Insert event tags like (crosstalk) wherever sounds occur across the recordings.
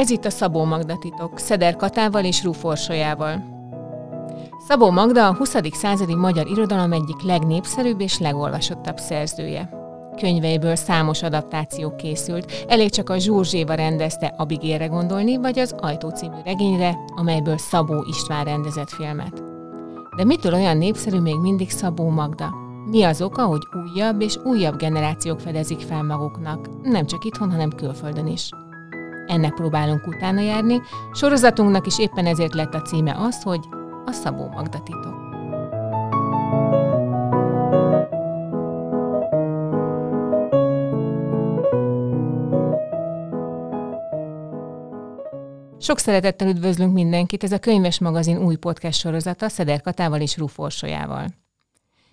Ez itt a Szabó Magda titok, Szeder Katával és Rúforsolyával. Szabó Magda a 20. századi magyar irodalom egyik legnépszerűbb és legolvasottabb szerzője. Könyveiből számos adaptáció készült, elég csak a Zsurzséva rendezte Abigére gondolni, vagy az Ajtó című regényre, amelyből Szabó István rendezett filmet. De mitől olyan népszerű még mindig Szabó Magda? Mi az oka, hogy újabb és újabb generációk fedezik fel maguknak, nem csak itthon, hanem külföldön is? Ennek próbálunk utána járni, sorozatunknak is éppen ezért lett a címe az, hogy a Szabó Magda titok. Sok szeretettel üdvözlünk mindenkit, ez a Könyves Magazin új podcast sorozata Szeder Katával és Rúforsolyával.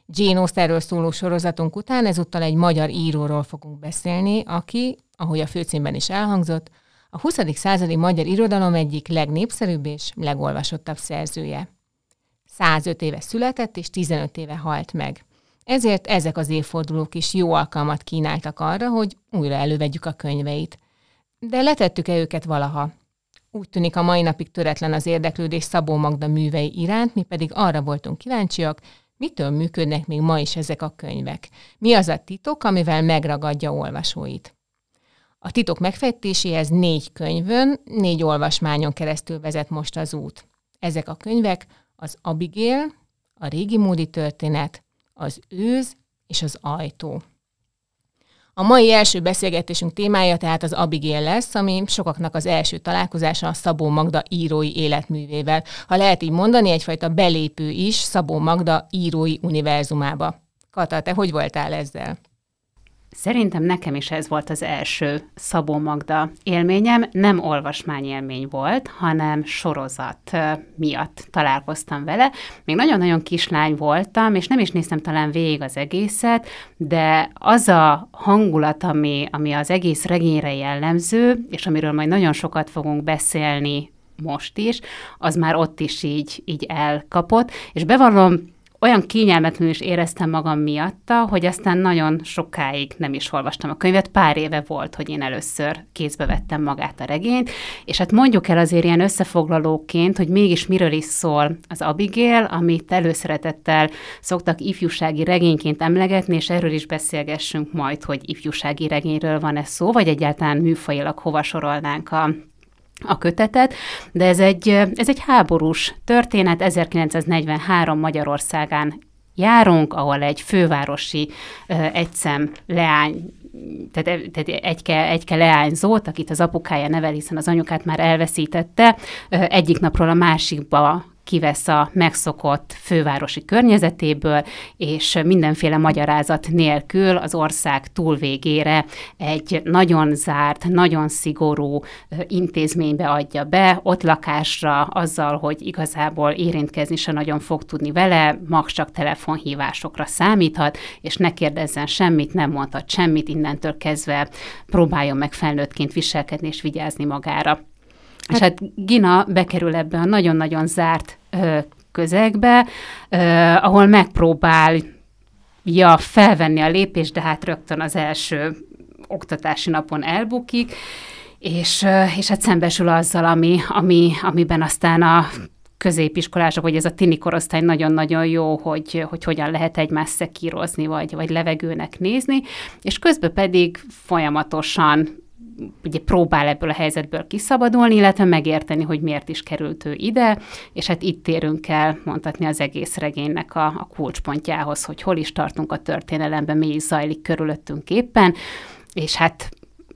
Jane Austenről szóló sorozatunk után ezúttal egy magyar íróról fogunk beszélni, aki, ahogy a főcímben is elhangzott, a 20. századi magyar irodalom egyik legnépszerűbb és legolvasottabb szerzője. 105 éve született és 15 éve halt meg. Ezért ezek az évfordulók is jó alkalmat kínáltak arra, hogy újra elővegyük a könyveit. De letettük-e őket valaha? Úgy tűnik a mai napig töretlen az érdeklődés Szabó Magda művei iránt, mi pedig arra voltunk kíváncsiak, mitől működnek még ma is ezek a könyvek. Mi az a titok, amivel megragadja olvasóit. A titok megfejtéséhez négy könyvön, négy olvasmányon keresztül vezet most az út. Ezek a könyvek az Abigail, a régi módi történet, az őz és az ajtó. A mai első beszélgetésünk témája tehát az Abigail lesz, ami sokaknak az első találkozása a Szabó Magda írói életművével. Ha lehet így mondani, egyfajta belépő is Szabó Magda írói univerzumába. Kata, te hogy voltál ezzel? Szerintem nekem is ez volt az első Szabó Magda élményem. Nem olvasmányélmény volt, hanem sorozat miatt találkoztam vele. Még nagyon-nagyon kislány voltam, és nem is néztem talán végig az egészet, de az a hangulat, ami, ami az egész regényre jellemző, és amiről majd nagyon sokat fogunk beszélni most is, az már ott is így, így elkapott, és bevallom, olyan kényelmetlenül is éreztem magam miatta, hogy aztán nagyon sokáig nem is olvastam a könyvet. Pár éve volt, hogy én először kézbe vettem magát a regényt, és hát mondjuk el azért ilyen összefoglalóként, hogy mégis miről is szól az Abigail, amit előszeretettel szoktak ifjúsági regényként emlegetni, és erről is beszélgessünk majd, hogy ifjúsági regényről van-e szó, vagy egyáltalán műfajilag hova sorolnánk a a kötetet, de ez egy, ez egy háborús történet, 1943 Magyarországán járunk, ahol egy fővárosi egyszem leány tehát, tehát egyke, egyke leányzót, akit az apukája nevel, hiszen az anyukát már elveszítette, egyik napról a másikba kivesz a megszokott fővárosi környezetéből, és mindenféle magyarázat nélkül az ország túlvégére egy nagyon zárt, nagyon szigorú intézménybe adja be, ott lakásra, azzal, hogy igazából érintkezni se nagyon fog tudni vele, max csak telefonhívásokra számíthat, és ne kérdezzen semmit, nem mondhat semmit, innentől kezdve próbáljon meg felnőttként viselkedni és vigyázni magára. Hát, és hát Gina bekerül ebbe a nagyon-nagyon zárt ö, közegbe, ö, ahol megpróbálja felvenni a lépést, de hát rögtön az első oktatási napon elbukik, és, és hát szembesül azzal, ami, ami, amiben aztán a középiskolások, vagy ez a tini korosztály nagyon-nagyon jó, hogy, hogy hogyan lehet egymást szekírozni, vagy, vagy levegőnek nézni, és közben pedig folyamatosan ugye próbál ebből a helyzetből kiszabadulni, illetve megérteni, hogy miért is került ő ide, és hát itt térünk el mondhatni az egész regénynek a, a kulcspontjához, hogy hol is tartunk a történelemben, mi is zajlik körülöttünk éppen, és hát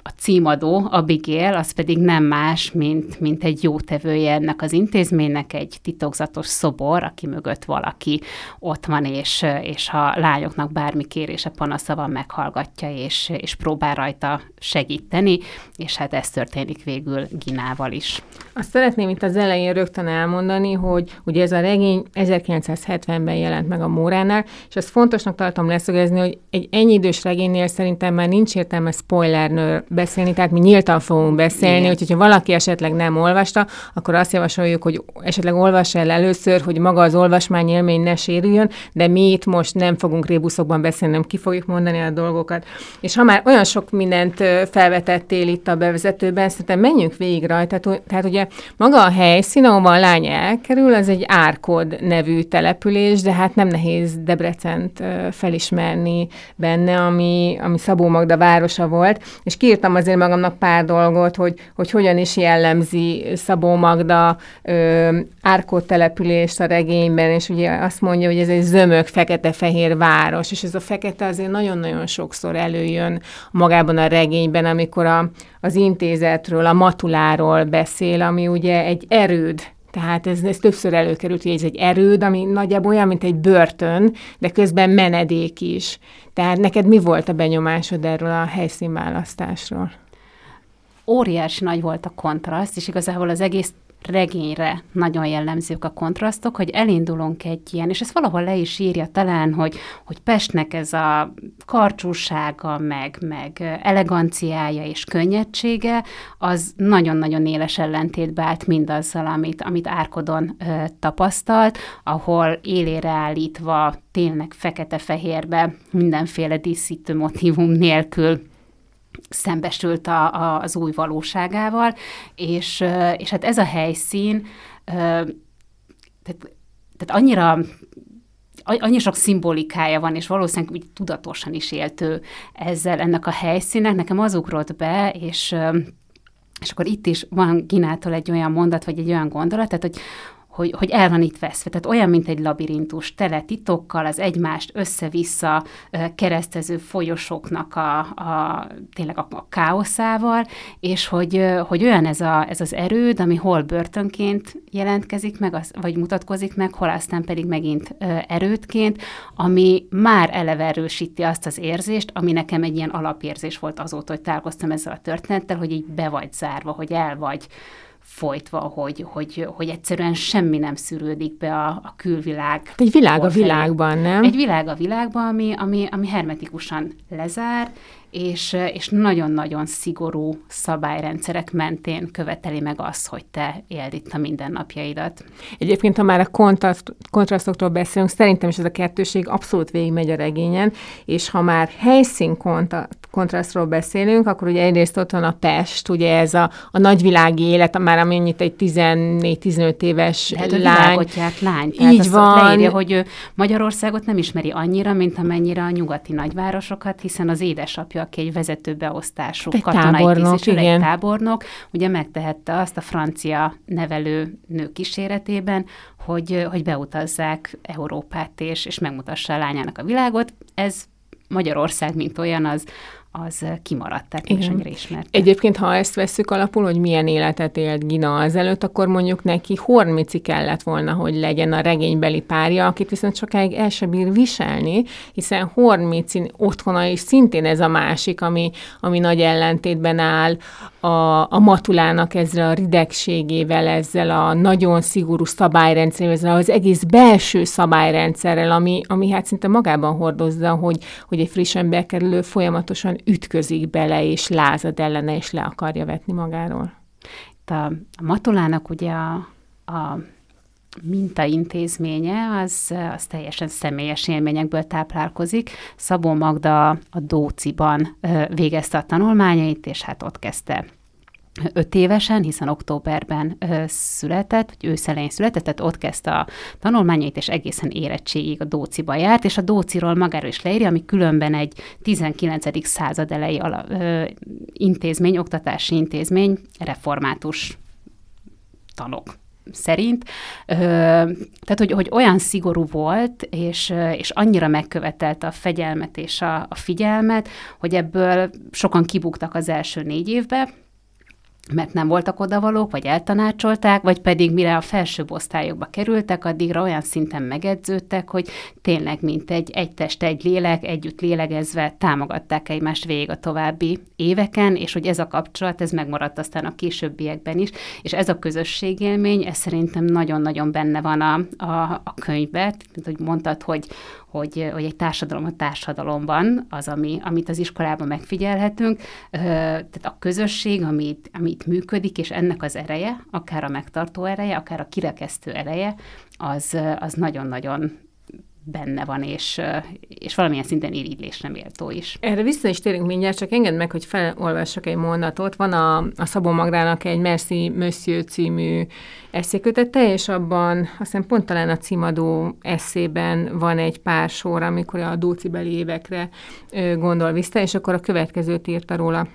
a címadó, Abigail, az pedig nem más, mint, mint egy jótevője ennek az intézménynek, egy titokzatos szobor, aki mögött valaki ott van, és, és ha lányoknak bármi kérése, panasza van, meghallgatja, és, és próbál rajta segíteni, és hát ez történik végül Ginával is. Azt szeretném itt az elején rögtön elmondani, hogy ugye ez a regény 1970-ben jelent meg a Móránál, és ezt fontosnak tartom leszögezni, hogy egy ennyi idős regénynél szerintem már nincs értelme spoiler beszélni, tehát mi nyíltan fogunk beszélni, Igen. úgyhogy ha valaki esetleg nem olvasta, akkor azt javasoljuk, hogy esetleg olvassa el először, hogy maga az olvasmány élmény ne sérüljön, de mi itt most nem fogunk rébuszokban beszélni, nem ki fogjuk mondani a dolgokat. És ha már olyan sok mindent felvetettél itt a bevezetőben, szerintem menjünk végig rajta. Tehát ugye maga a helyszín, ahova a lány elkerül, az egy Árkod nevű település, de hát nem nehéz Debrecent felismerni benne, ami, ami Szabó Magda városa volt, és kiírtam azért magamnak pár dolgot, hogy, hogy hogyan is jellemzi Szabó Magda ö, Árkod települést a regényben, és ugye azt mondja, hogy ez egy zömök, fekete-fehér város, és ez a fekete azért nagyon-nagyon sokszor előjön magában a regényben, amikor a, az intézetről, a matuláról beszél, ami ugye egy erőd, tehát ez, ez többször előkerült, hogy ez egy erőd, ami nagyjából olyan, mint egy börtön, de közben menedék is. Tehát neked mi volt a benyomásod erről a helyszínválasztásról? Óriási nagy volt a kontraszt, és igazából az egész regényre nagyon jellemzők a kontrasztok, hogy elindulunk egy ilyen, és ezt valahol le is írja talán, hogy, hogy Pestnek ez a karcsúsága, meg, meg eleganciája és könnyedsége, az nagyon-nagyon éles ellentétbe állt mindazzal, amit, amit Árkodon ö, tapasztalt, ahol élére állítva tényleg fekete-fehérbe mindenféle díszítő motivum nélkül szembesült a, a, az új valóságával, és, és hát ez a helyszín, tehát, tehát annyira annyi sok szimbolikája van, és valószínűleg úgy tudatosan is éltő ezzel ennek a helyszínnek. Nekem az ugrott be, és, és akkor itt is van Ginától egy olyan mondat, vagy egy olyan gondolat, tehát, hogy, hogy, hogy el van itt veszve. Tehát olyan, mint egy labirintus, tele titokkal, az egymást össze-vissza keresztező folyosóknak a, a tényleg a, a káoszával, és hogy, hogy olyan ez, a, ez az erőd, ami hol börtönként jelentkezik meg, az, vagy mutatkozik meg, hol aztán pedig megint erődként, ami már eleve erősíti azt az érzést, ami nekem egy ilyen alapérzés volt azóta, hogy találkoztam ezzel a történettel, hogy így be vagy zárva, hogy el vagy folytva, hogy, hogy, hogy egyszerűen semmi nem szűrődik be a, a külvilág. Egy világ a világban, nem? Egy világ a világban, ami, ami, ami hermetikusan lezár, és, és nagyon-nagyon szigorú szabályrendszerek mentén követeli meg azt, hogy te éld itt a mindennapjaidat. Egyébként, ha már a kontrast, kontrasztoktól beszélünk, szerintem is ez a kettőség abszolút végigmegy a regényen, és ha már helyszín kontrasztról beszélünk, akkor ugye egyrészt ott van a Pest, ugye ez a, a nagyvilági élet, már amennyit egy 14-15 éves Lehet, lány. Lehet, lány. Tehát Így van. Leírja, hogy Magyarországot nem ismeri annyira, mint amennyire a nyugati nagyvárosokat, hiszen az édesapja aki egy vezetőbeosztású egy katonai tábornok, tízisű, igen. egy tábornok, ugye megtehette azt a francia nevelő nő kíséretében, hogy, hogy beutazzák Európát, és, és megmutassa a lányának a világot. Ez Magyarország, mint olyan, az, az kimaradt, tehát Igen. annyira ismert. Egyébként, ha ezt veszük alapul, hogy milyen életet élt Gina azelőtt, akkor mondjuk neki Hormici kellett volna, hogy legyen a regénybeli párja, akit viszont sokáig el sem bír viselni, hiszen Hormici otthona is szintén ez a másik, ami, ami nagy ellentétben áll a, a matulának ezzel a ridegségével, ezzel a nagyon szigorú szabályrendszerrel, ezzel az egész belső szabályrendszerrel, ami, ami hát szinte magában hordozza, hogy, hogy egy frissen bekerülő folyamatosan ütközik bele, és lázad ellene, és le akarja vetni magáról. A, a matulának ugye a, a mintaintézménye, az, az teljesen személyes élményekből táplálkozik. Szabó Magda a Dóciban végezte a tanulmányait, és hát ott kezdte öt évesen, hiszen októberben ö, született, vagy őszelején született, tehát ott kezdte a tanulmányait, és egészen érettségig a Dóciba járt, és a Dóciról magáról is leírja, ami különben egy 19. század elejé ala, ö, intézmény, oktatási intézmény, református tanok szerint. Ö, tehát, hogy, hogy olyan szigorú volt, és, és annyira megkövetelte a fegyelmet és a, a figyelmet, hogy ebből sokan kibuktak az első négy évbe, mert nem voltak odavalók, vagy eltanácsolták, vagy pedig mire a felsőbb osztályokba kerültek, addigra olyan szinten megedződtek, hogy tényleg mint egy, egy test, egy lélek, együtt lélegezve támogatták egymást végig a további éveken, és hogy ez a kapcsolat, ez megmaradt aztán a későbbiekben is, és ez a közösségélmény, ez szerintem nagyon-nagyon benne van a, a, a könyvben, mint hogy mondtad, hogy, hogy, hogy egy társadalom a társadalomban az, ami, amit az iskolában megfigyelhetünk, tehát a közösség, amit, amit működik, és ennek az ereje, akár a megtartó ereje, akár a kirekesztő ereje, az, az nagyon-nagyon benne van, és, és valamilyen szinten irigylésre méltó is. Erre vissza is térünk mindjárt, csak engedd meg, hogy felolvassak egy mondatot. Van a, a Szabó Magdának egy Merci Monsieur című eszékötete, és abban aztán pont talán a címadó eszében van egy pár sor, amikor a dócibeli évekre gondol vissza, és akkor a következőt írta róla.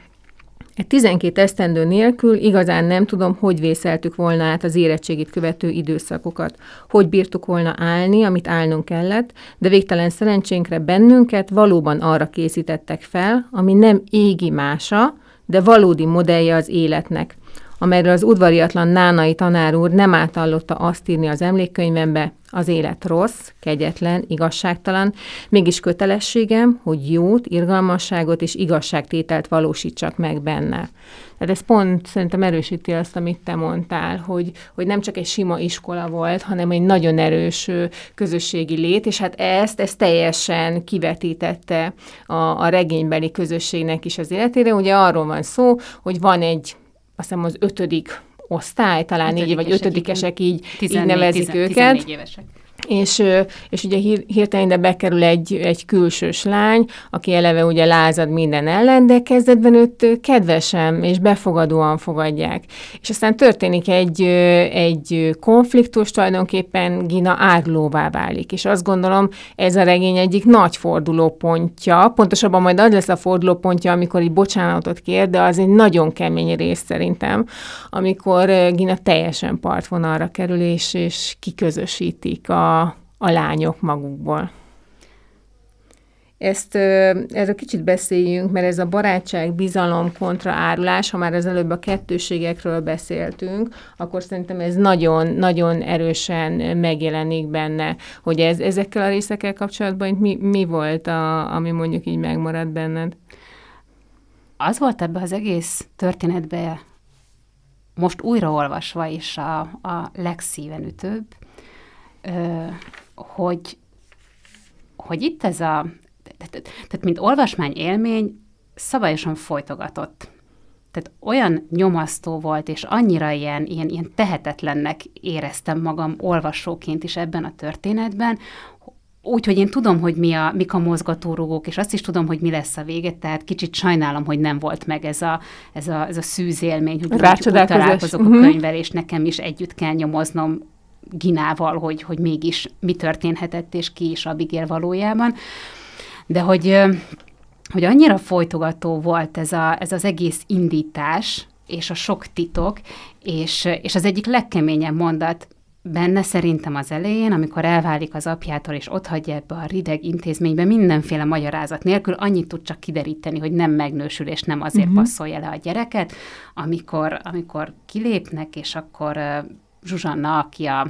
Egy 12 esztendő nélkül igazán nem tudom, hogy vészeltük volna át az érettségit követő időszakokat, hogy bírtuk volna állni, amit állnunk kellett, de végtelen szerencsénkre bennünket valóban arra készítettek fel, ami nem égi mása, de valódi modellje az életnek, amelyről az udvariatlan nánai tanár úr nem átallotta azt írni az emlékkönyvembe, az élet rossz, kegyetlen, igazságtalan, mégis kötelességem, hogy jót, irgalmasságot és igazságtételt valósítsak meg benne. Tehát ez pont szerintem erősíti azt, amit te mondtál, hogy, hogy nem csak egy sima iskola volt, hanem egy nagyon erős közösségi lét, és hát ezt, ezt teljesen kivetítette a, a regénybeli közösségnek is az életére. Ugye arról van szó, hogy van egy azt hiszem az ötödik osztály, talán így, vagy ötödikesek így, 14, így nevezik 10, őket. 14 évesek és, és ugye hirtelen ide bekerül egy, egy külsős lány, aki eleve ugye lázad minden ellen, de kezdetben őt kedvesen és befogadóan fogadják. És aztán történik egy, egy konfliktus, tulajdonképpen Gina árlóvá válik. És azt gondolom, ez a regény egyik nagy fordulópontja, pontosabban majd az lesz a fordulópontja, amikor így bocsánatot kér, de az egy nagyon kemény rész szerintem, amikor Gina teljesen partvonalra kerül, és, és kiközösítik a a, lányok magukból. Ezt erről kicsit beszéljünk, mert ez a barátság, bizalom kontra árulás, ha már az előbb a kettőségekről beszéltünk, akkor szerintem ez nagyon-nagyon erősen megjelenik benne, hogy ez, ezekkel a részekkel kapcsolatban mi, mi volt, a, ami mondjuk így megmaradt benned? Az volt ebbe az egész történetbe most újraolvasva is a, a legszívenütőbb, hogy, hogy itt ez a, tehát mint olvasmány élmény szabályosan folytogatott. Tehát olyan nyomasztó volt, és annyira ilyen, ilyen, ilyen tehetetlennek éreztem magam olvasóként is ebben a történetben, Úgyhogy én tudom, hogy mi a, mik a mozgatórugók, és azt is tudom, hogy mi lesz a vége, tehát kicsit sajnálom, hogy nem volt meg ez a, ez a, ez a szűzélmény, hogy úgy, találkozok uh-huh. a mhm. könyvvel, és nekem is együtt kell nyomoznom Ginával, hogy, hogy mégis mi történhetett, és ki is Abigail valójában. De hogy, hogy annyira folytogató volt ez, a, ez az egész indítás, és a sok titok, és, és az egyik legkeményebb mondat benne szerintem az elején, amikor elválik az apjától, és ott hagyja ebbe a rideg intézménybe mindenféle magyarázat nélkül, annyit tud csak kideríteni, hogy nem megnősül, és nem azért uh-huh. passzolja le a gyereket, amikor, amikor kilépnek, és akkor Zsuzsanna, aki a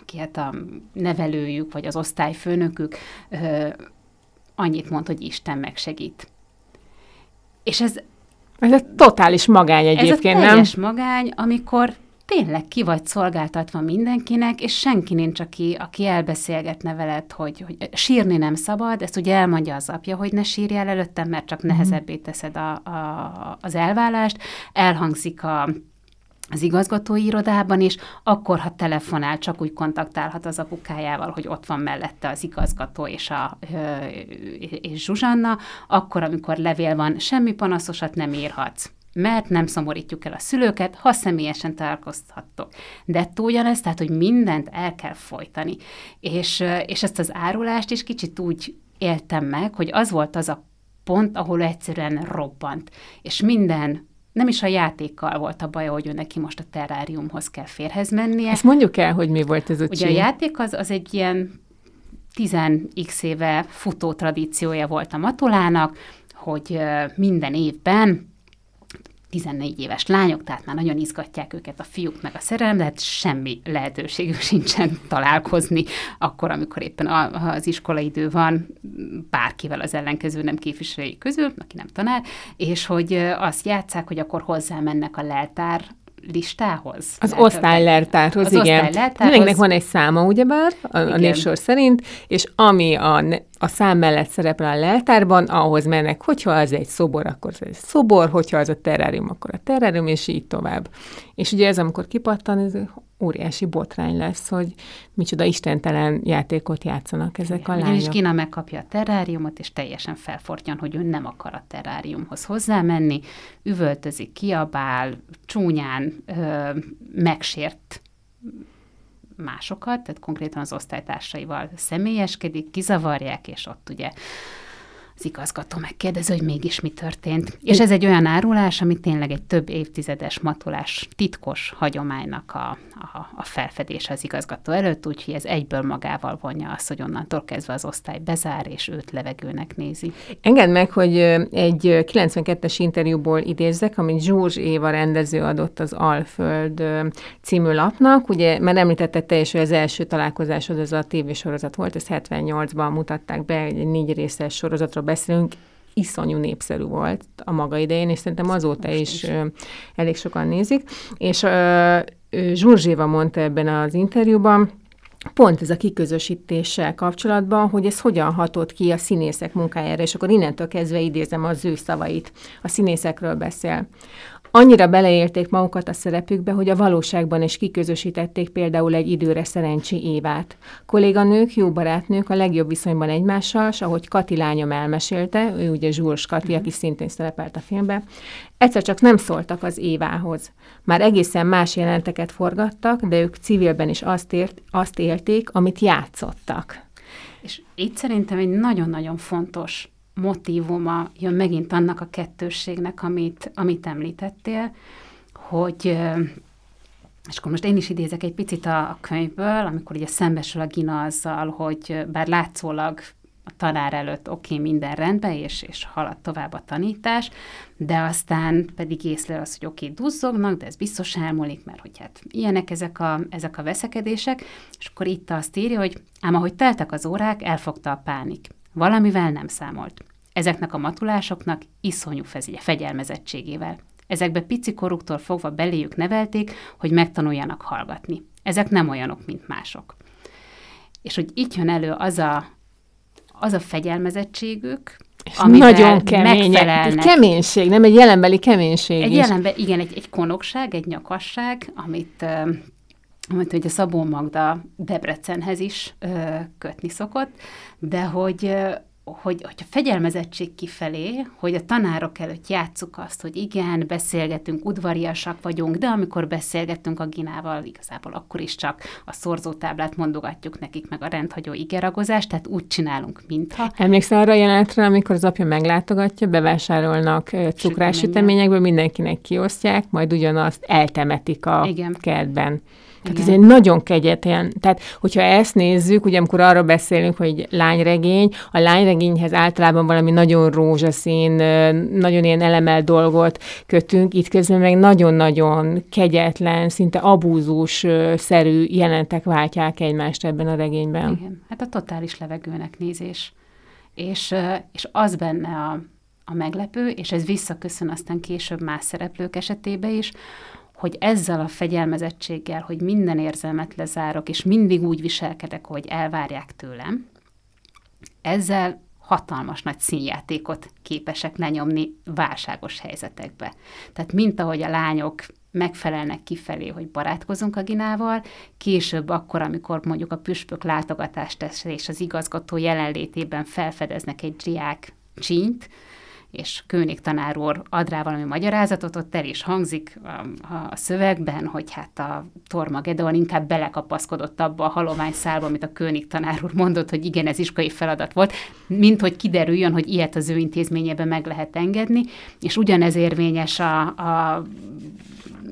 aki hát a nevelőjük, vagy az osztályfőnökük, ö, annyit mond, hogy Isten megsegít. És ez... Ez egy totális magány egyébként, ez a teljes nem? magány, amikor tényleg ki vagy szolgáltatva mindenkinek, és senki nincs, aki, aki elbeszélgetne veled, hogy, hogy sírni nem szabad, ezt ugye elmondja az apja, hogy ne sírjál előttem, mert csak mhm. nehezebbé teszed a, a, az elválást, elhangzik a az igazgatói irodában is, akkor, ha telefonál, csak úgy kontaktálhat az apukájával, hogy ott van mellette az igazgató és, a, és Zsuzsanna, akkor, amikor levél van, semmi panaszosat nem írhatsz mert nem szomorítjuk el a szülőket, ha személyesen találkozhattok. De ugyanez, tehát, hogy mindent el kell folytani. És, és ezt az árulást is kicsit úgy éltem meg, hogy az volt az a pont, ahol egyszerűen robbant. És minden nem is a játékkal volt a baj, hogy ő neki most a terráriumhoz kell férhez mennie. Ezt mondjuk el, hogy mi volt ez a Ugye a játék az, az egy ilyen 10x éve futó tradíciója volt a Matulának, hogy minden évben 14 éves lányok, tehát már nagyon izgatják őket a fiúk meg a szerelem, de hát semmi lehetőségük sincsen találkozni akkor, amikor éppen az iskolaidő van bárkivel az ellenkező nem képviselői közül, aki nem tanár, és hogy azt játszák, hogy akkor hozzá mennek a leltár listához. Az osztályleltárhoz, igen. Osztályleltárhoz. Mindenkinek van egy száma, ugyebár, a, a névsor szerint, és ami a, a szám mellett szerepel a leltárban, ahhoz mennek, hogyha az egy szobor, akkor ez egy szobor, hogyha az a terrárium, akkor a terrárium, és így tovább. És ugye ez, amikor kipattan, ez óriási botrány lesz, hogy micsoda istentelen játékot játszanak ezek Igen, a lányok. És Kina megkapja a terráriumot, és teljesen felfortyan, hogy ő nem akar a terráriumhoz hozzámenni, üvöltözik, kiabál, csúnyán ö, megsért másokat, tehát konkrétan az osztálytársaival személyeskedik, kizavarják, és ott ugye az igazgató megkérdezi, hogy mégis mi történt. És ez egy olyan árulás, ami tényleg egy több évtizedes matolás titkos hagyománynak a, a, a felfedése az igazgató előtt, úgyhogy ez egyből magával vonja azt, hogy onnantól kezdve az osztály bezár, és őt levegőnek nézi. Engedd meg, hogy egy 92-es interjúból idézzek, amit Zsúzs Éva rendező adott az Alföld című lapnak. Ugye, mert említette te is, hogy az első találkozásod ez a tévésorozat volt, ezt 78-ban mutatták be, egy négy részes sorozatról beszélünk, iszonyú népszerű volt a maga idején, és szerintem azóta is, is elég sokan nézik. És Zsurzséva mondta ebben az interjúban, pont ez a kiközösítéssel kapcsolatban, hogy ez hogyan hatott ki a színészek munkájára, és akkor innentől kezdve idézem az ő szavait. A színészekről beszél. Annyira beleérték magukat a szerepükbe, hogy a valóságban is kiközösítették például egy időre Szerencsi Évát. Kolléganők, jó barátnők a legjobb viszonyban egymással, és ahogy Kati lányom elmesélte, ő ugye Zsúrs Kati, aki szintén szerepelt a filmben, egyszer csak nem szóltak az Évához. Már egészen más jelenteket forgattak, de ők civilben is azt, ért, azt élték, amit játszottak. És itt szerintem egy nagyon-nagyon fontos motívuma jön megint annak a kettősségnek, amit, amit említettél, hogy és akkor most én is idézek egy picit a, a könyvből, amikor ugye szembesül a Gina azzal, hogy bár látszólag a tanár előtt oké, okay, minden rendben, és, és halad tovább a tanítás, de aztán pedig észlel az, hogy oké, okay, duzzognak, de ez biztos elmúlik, mert hogy hát ilyenek ezek a, ezek a veszekedések, és akkor itt azt írja, hogy ám ahogy teltek az órák, elfogta a pánik. Valamivel nem számolt. Ezeknek a matulásoknak iszonyú fegyelmezettségével. Ezekbe pici koruktól fogva beléjük nevelték, hogy megtanuljanak hallgatni. Ezek nem olyanok, mint mások. És hogy itt jön elő az a, az a fegyelmezettségük, és nagyon kemény. Egy keménység, nem egy jelenbeli keménység Egy jelenben, igen, egy, egy konokság, egy nyakasság, amit amit ugye Szabó Magda Debrecenhez is ö, kötni szokott, de hogy hogy, hogy a fegyelmezettség kifelé, hogy a tanárok előtt játsszuk azt, hogy igen, beszélgetünk, udvariasak vagyunk, de amikor beszélgetünk a Ginával, igazából akkor is csak a szorzótáblát mondogatjuk nekik, meg a rendhagyó igeragozást, tehát úgy csinálunk, mintha. Emlékszel arra a jelenetre, amikor az apja meglátogatja, bevásárolnak cukrásüteményekből, mindenkinek kiosztják, majd ugyanazt eltemetik a igen. kertben. Tehát ez egy nagyon kegyetlen. Tehát, hogyha ezt nézzük, ugye amikor arra beszélünk, hogy lányregény, a lányregényhez általában valami nagyon rózsaszín, nagyon ilyen elemel dolgot kötünk, itt közben meg nagyon-nagyon kegyetlen, szinte abúzus-szerű jelentek váltják egymást ebben a regényben. Igen, hát a totális levegőnek nézés. És, és az benne a, a meglepő, és ez visszaköszön aztán később más szereplők esetében is, hogy ezzel a fegyelmezettséggel, hogy minden érzelmet lezárok, és mindig úgy viselkedek, hogy elvárják tőlem, ezzel hatalmas nagy színjátékot képesek lenyomni válságos helyzetekbe. Tehát mint ahogy a lányok megfelelnek kifelé, hogy barátkozunk a Ginával, később akkor, amikor mondjuk a püspök látogatást tesz, és az igazgató jelenlétében felfedeznek egy zsiák csínyt, és Kőnik tanár úr ad rá valami magyarázatot, ott el is hangzik a, a szövegben, hogy hát a Torma Gedeon inkább belekapaszkodott abba a halomány szálba, amit a Kőnik tanár úr mondott, hogy igen, ez iskolai feladat volt, mint hogy kiderüljön, hogy ilyet az ő intézményében meg lehet engedni, és ugyanez érvényes a, a,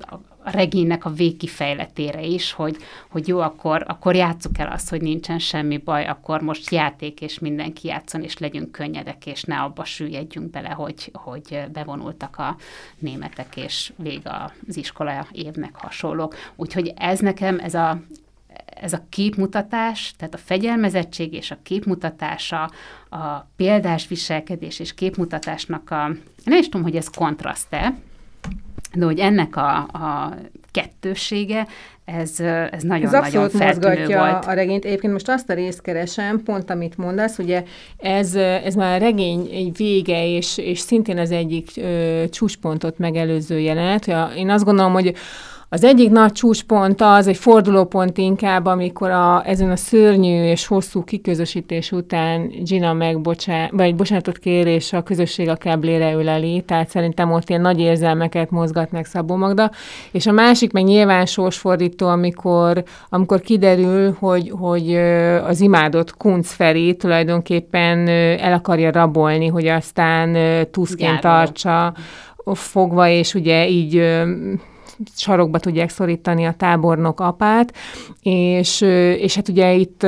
a a regénynek a végkifejletére is, hogy, hogy jó, akkor, akkor játsszuk el azt, hogy nincsen semmi baj, akkor most játék, és mindenki játszon, és legyünk könnyedek, és ne abba süllyedjünk bele, hogy, hogy bevonultak a németek, és vég az iskola évnek hasonlók. Úgyhogy ez nekem, ez a, ez a képmutatás, tehát a fegyelmezettség és a képmutatása, a példás viselkedés és képmutatásnak a, nem is tudom, hogy ez kontraszt-e, de hogy ennek a, a kettősége, ez, ez nagyon-nagyon feltűnő volt. a regényt. Egyébként most azt a részt keresem, pont amit mondasz, ugye ez, ez már a regény egy vége, és, és szintén az egyik ö, csúcspontot megelőző jelenet. Én azt gondolom, hogy az egyik nagy csúcspont az, egy fordulópont inkább, amikor a, ezen a szörnyű és hosszú kiközösítés után Gina megbocsá, vagy bocsánatot kér, és a közösség a keblére üleli, tehát szerintem ott ilyen nagy érzelmeket mozgat meg Szabó Magda. És a másik meg nyilván sorsfordító, amikor, amikor kiderül, hogy, hogy az imádott Kunc Feri tulajdonképpen el akarja rabolni, hogy aztán tuszként tartsa fogva, és ugye így sarokba tudják szorítani a tábornok apát, és, és hát ugye itt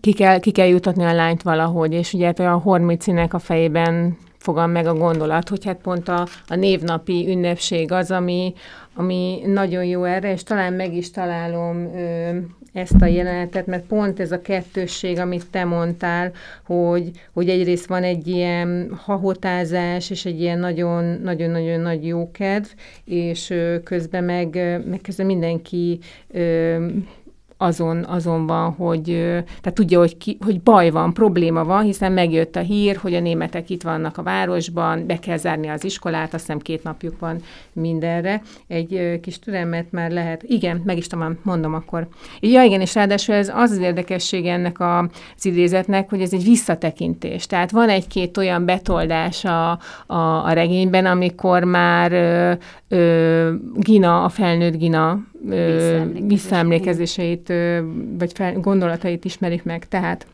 ki kell, ki kell jutatni a lányt valahogy, és ugye hát a Hormicinek a fejében fogal meg a gondolat, hogy hát pont a, a névnapi ünnepség az, ami, ami nagyon jó erre, és talán meg is találom ezt a jelenetet, mert pont ez a kettősség, amit te mondtál, hogy, hogy egyrészt van egy ilyen hahotázás, és egy ilyen nagyon-nagyon nagy jókedv, és közben meg, meg közben mindenki ö, azon, azon van, hogy tehát tudja, hogy, ki, hogy baj van, probléma van, hiszen megjött a hír, hogy a németek itt vannak a városban, be kell zárni az iskolát, azt hiszem két napjuk van mindenre. Egy kis türelmet már lehet. Igen, meg is tudom, mondom akkor. Ja, igen, és ráadásul ez az az érdekesség ennek az idézetnek, hogy ez egy visszatekintés. Tehát van egy-két olyan betoldás a, a, a regényben, amikor már ö, ö, Gina, a felnőtt Gina visszaemlékezéseit, vagy fel, gondolatait ismerik meg. Tehát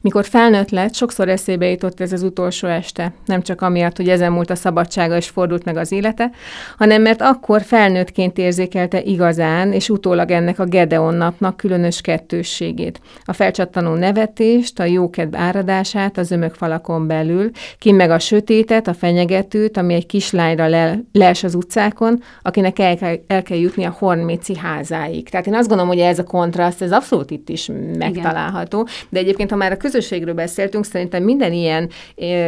mikor felnőtt lett, sokszor eszébe jutott ez az utolsó este, nem csak amiatt, hogy ezen múlt a szabadsága és fordult meg az élete, hanem mert akkor felnőttként érzékelte igazán, és utólag ennek a Gedeon napnak különös kettősségét. A felcsattanó nevetést, a jókedv áradását az ömök falakon belül, ki meg a sötétet, a fenyegetőt, ami egy kislányra le, les az utcákon, akinek el kell, el kell jutni a Hornméci házáig. Tehát én azt gondolom, hogy ez a kontraszt, ez abszolút itt is megtalálható, Igen. de egyébként, ha már a közösségről beszéltünk, szerintem minden ilyen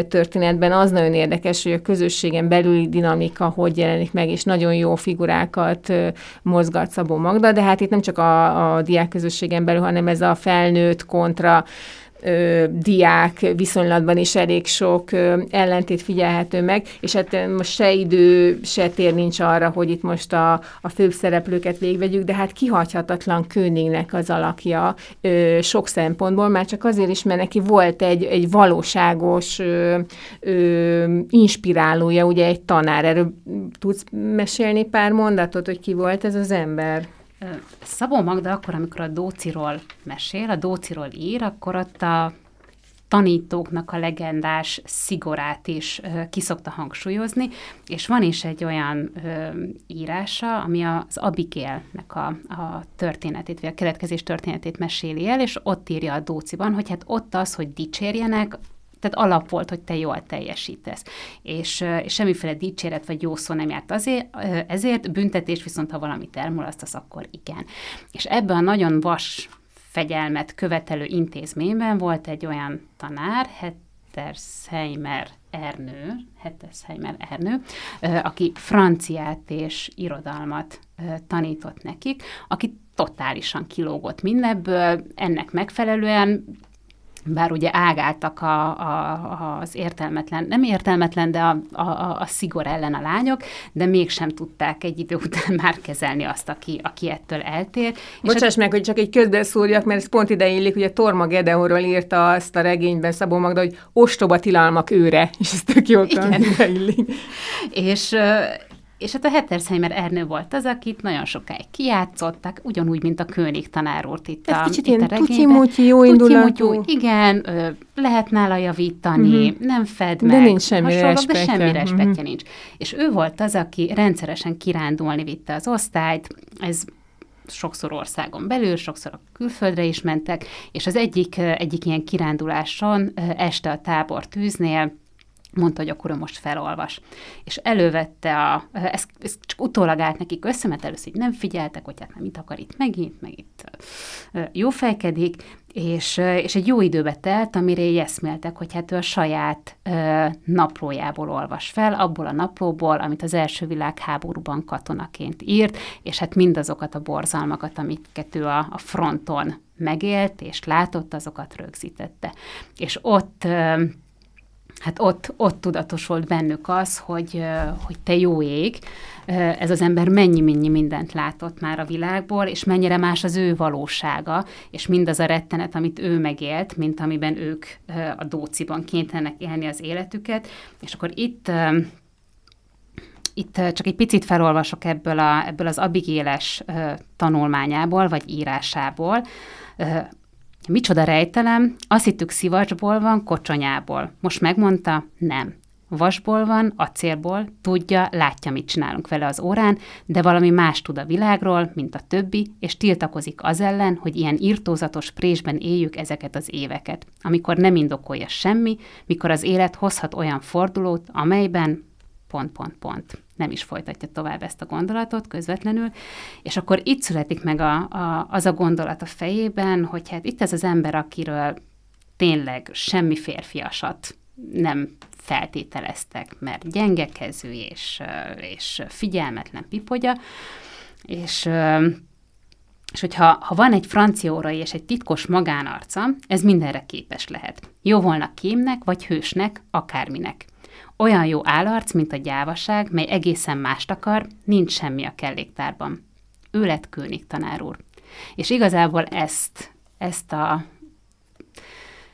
történetben az nagyon érdekes, hogy a közösségen belüli dinamika hogy jelenik meg, és nagyon jó figurákat mozgat Szabó Magda, de hát itt nem csak a, a diák közösségen belül, hanem ez a felnőtt kontra ö, diák viszonylatban is elég sok ö, ellentét figyelhető meg, és hát most se idő, se tér nincs arra, hogy itt most a, a főbb szereplőket végvegyük, de hát kihagyhatatlan Könignek az alakja ö, sok szempontból, már csak azért is, mert neki volt egy, egy valóságos ö, ö, inspirálója, ugye egy tanár. Erről tudsz mesélni pár mondatot, hogy ki volt ez az ember? Szabó Magda akkor, amikor a Dóciról mesél, a Dóciról ír, akkor ott a tanítóknak a legendás szigorát is kiszokta hangsúlyozni, és van is egy olyan ö, írása, ami az Abigailnek a, a történetét, vagy a keletkezés történetét meséli el, és ott írja a Dóciban, hogy hát ott az, hogy dicsérjenek, tehát alap volt, hogy te jól teljesítesz. És, és semmiféle dicséret vagy jó szó nem járt azért, ezért, büntetés viszont, ha valamit elmulasztasz, akkor igen. És ebben a nagyon vas fegyelmet követelő intézményben volt egy olyan tanár, Hettersheimer Ernő, Hettersheimer Ernő, aki franciát és irodalmat tanított nekik, aki totálisan kilógott mindebből, ennek megfelelően bár ugye ágáltak a, a, az értelmetlen, nem értelmetlen, de a, a, a szigor ellen a lányok, de mégsem tudták egy idő után (laughs) már kezelni azt, aki, aki ettől eltér. Bocsáss a... meg, hogy csak egy közbeszúrjak, mert ez pont ide illik, ugye Torma Gedeonról írta azt a regényben Szabó Magda, hogy ostoba tilalmak őre, és ez tök jó illik. (laughs) És és hát a Hettersheimer Ernő volt az, akit nagyon sokáig kijátszottak, ugyanúgy, mint a König tanár úrt itt Ez a, kicsit itt ilyen a tuci-muci, jó indulatú. Igen, ö, lehet nála javítani, Mhm. nem fed De meg. nincs semmi De respektje. semmi Mhm. respektje nincs. És ő volt az, aki rendszeresen kirándulni vitte az osztályt, ez sokszor országon belül, sokszor a külföldre is mentek, és az egyik, egyik ilyen kiránduláson este a tábor tűznél mondta, hogy akkor most felolvas. És elővette a, ez, ez csak utólag állt nekik össze, mert először így nem figyeltek, hogy hát nem mit akar itt megint, meg itt jó fejkedik, és, és egy jó időbe telt, amire így eszméltek, hogy hát ő a saját ö, naplójából olvas fel, abból a naplóból, amit az első világháborúban katonaként írt, és hát mindazokat a borzalmakat, amiket ő a, a fronton megélt és látott, azokat rögzítette. És ott ö, hát ott, ott tudatosult bennük az, hogy, hogy te jó ég, ez az ember mennyi-mennyi mindent látott már a világból, és mennyire más az ő valósága, és mindaz a rettenet, amit ő megélt, mint amiben ők a dóciban kénytelenek élni az életüket. És akkor itt itt csak egy picit felolvasok ebből, a, ebből az Abigéles tanulmányából, vagy írásából. Micsoda rejtelem, azt hittük szivacsból van, kocsonyából. Most megmondta, nem. Vasból van, acélból, tudja, látja, mit csinálunk vele az órán, de valami más tud a világról, mint a többi, és tiltakozik az ellen, hogy ilyen írtózatos présben éljük ezeket az éveket, amikor nem indokolja semmi, mikor az élet hozhat olyan fordulót, amelyben pont, pont, pont. Nem is folytatja tovább ezt a gondolatot közvetlenül, és akkor itt születik meg a, a, az a gondolat a fejében, hogy hát itt ez az ember, akiről tényleg semmi férfiasat nem feltételeztek, mert gyengekező és, és figyelmetlen pipogya, és és hogyha ha van egy francia órai és egy titkos magánarca, ez mindenre képes lehet. Jó volna kémnek vagy hősnek, akárminek. Olyan jó állarc, mint a gyávaság, mely egészen mást akar, nincs semmi a kelléktárban. Ő lett König tanár úr. És igazából ezt, ezt a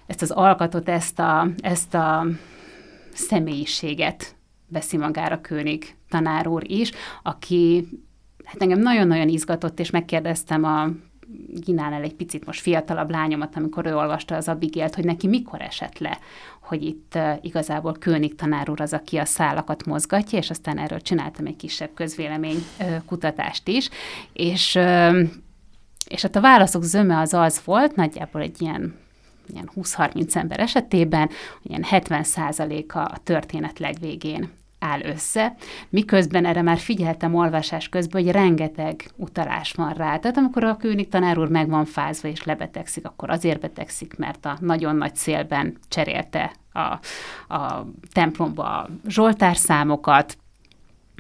ezt az alkatot, ezt a, ezt a személyiséget veszi magára König tanár úr is, aki hát engem nagyon-nagyon izgatott, és megkérdeztem a Ginánál egy picit most fiatalabb lányomat, amikor ő olvasta az Abigélt, hogy neki mikor esett le, hogy itt igazából König tanár úr az, aki a szálakat mozgatja, és aztán erről csináltam egy kisebb közvélemény kutatást is, és, és hát a válaszok zöme az az volt, nagyjából egy ilyen ilyen 20-30 ember esetében, ilyen 70 a a történet legvégén áll össze, miközben erre már figyeltem olvasás közben, hogy rengeteg utalás van rá. Tehát amikor a König tanár úr meg van fázva és lebetegszik, akkor azért betegszik, mert a nagyon nagy szélben cserélte a, a templomba a zsoltárszámokat,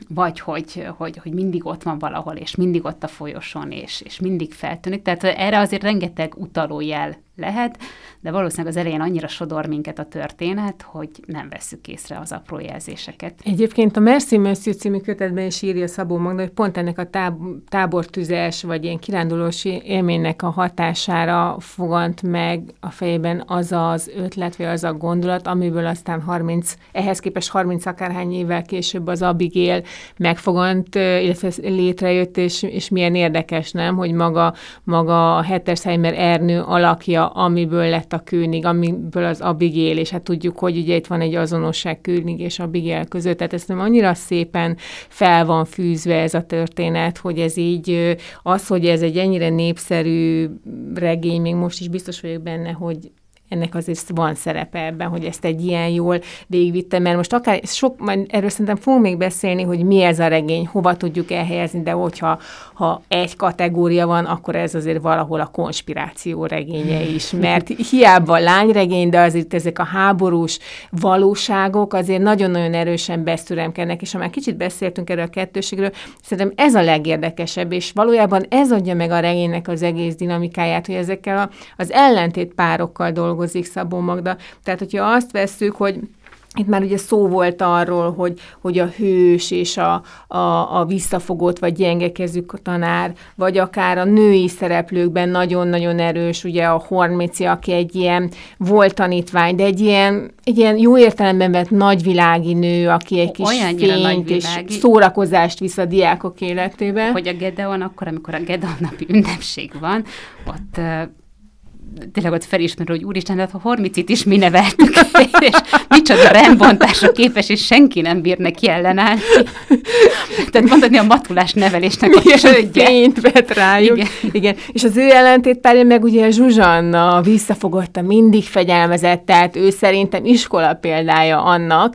vagy hogy, hogy, hogy mindig ott van valahol, és mindig ott a folyosón, és, és mindig feltűnik. Tehát erre azért rengeteg utalójel lehet, de valószínűleg az elején annyira sodor minket a történet, hogy nem vesszük észre az apró jelzéseket. Egyébként a Merci Monsieur című kötetben is írja Szabó Magda, hogy pont ennek a táb- tábortüzes, vagy ilyen kirándulós élménynek a hatására fogant meg a fejében az az ötlet, vagy az a gondolat, amiből aztán 30, ehhez képest 30 akárhány évvel később az Abigail megfogant, illetve létrejött, és, és milyen érdekes, nem, hogy maga, maga a Hettersheimer Ernő alakja, amiből lett a König, amiből az Abigail, és hát tudjuk, hogy ugye itt van egy azonosság König és Abigail között, tehát ezt nem annyira szépen fel van fűzve ez a történet, hogy ez így, az, hogy ez egy ennyire népszerű regény, még most is biztos vagyok benne, hogy ennek azért van szerepe ebben, hogy ezt egy ilyen jól végigvitte, mert most akár sok, majd erről szerintem fogunk még beszélni, hogy mi ez a regény, hova tudjuk elhelyezni, de hogyha ha egy kategória van, akkor ez azért valahol a konspiráció regénye is, mert hiába lányregény, de azért ezek a háborús valóságok azért nagyon-nagyon erősen beszüremkednek, és ha már kicsit beszéltünk erről a kettőségről, szerintem ez a legérdekesebb, és valójában ez adja meg a regénynek az egész dinamikáját, hogy ezekkel a, az ellentét párokkal dolgozik Szabó Magda. Tehát, hogyha azt vesszük, hogy itt már ugye szó volt arról, hogy, hogy a hős és a, a, a visszafogott vagy gyengekezű tanár, vagy akár a női szereplőkben nagyon-nagyon erős, ugye a Hormici, aki egy ilyen volt tanítvány, de egy ilyen, egy ilyen jó értelemben vett nagyvilági nő, aki egy kis Olyannyira fényt és szórakozást visz a diákok életébe. Hogy a Gedeon akkor, amikor a Gedeon napi ünnepség van, ott tényleg ott felismerő, hogy úristen, hát a hormicit is mi neveltük, (laughs) és micsoda rendbontásra képes, és senki nem bír neki ellenállni. Tehát mondani a matulás nevelésnek a csődje. Fényt vett rájuk. Igen. Igen. És az ő ellentétpárja meg ugye Zsuzsanna visszafogotta, mindig fegyelmezett, tehát ő szerintem iskola példája annak,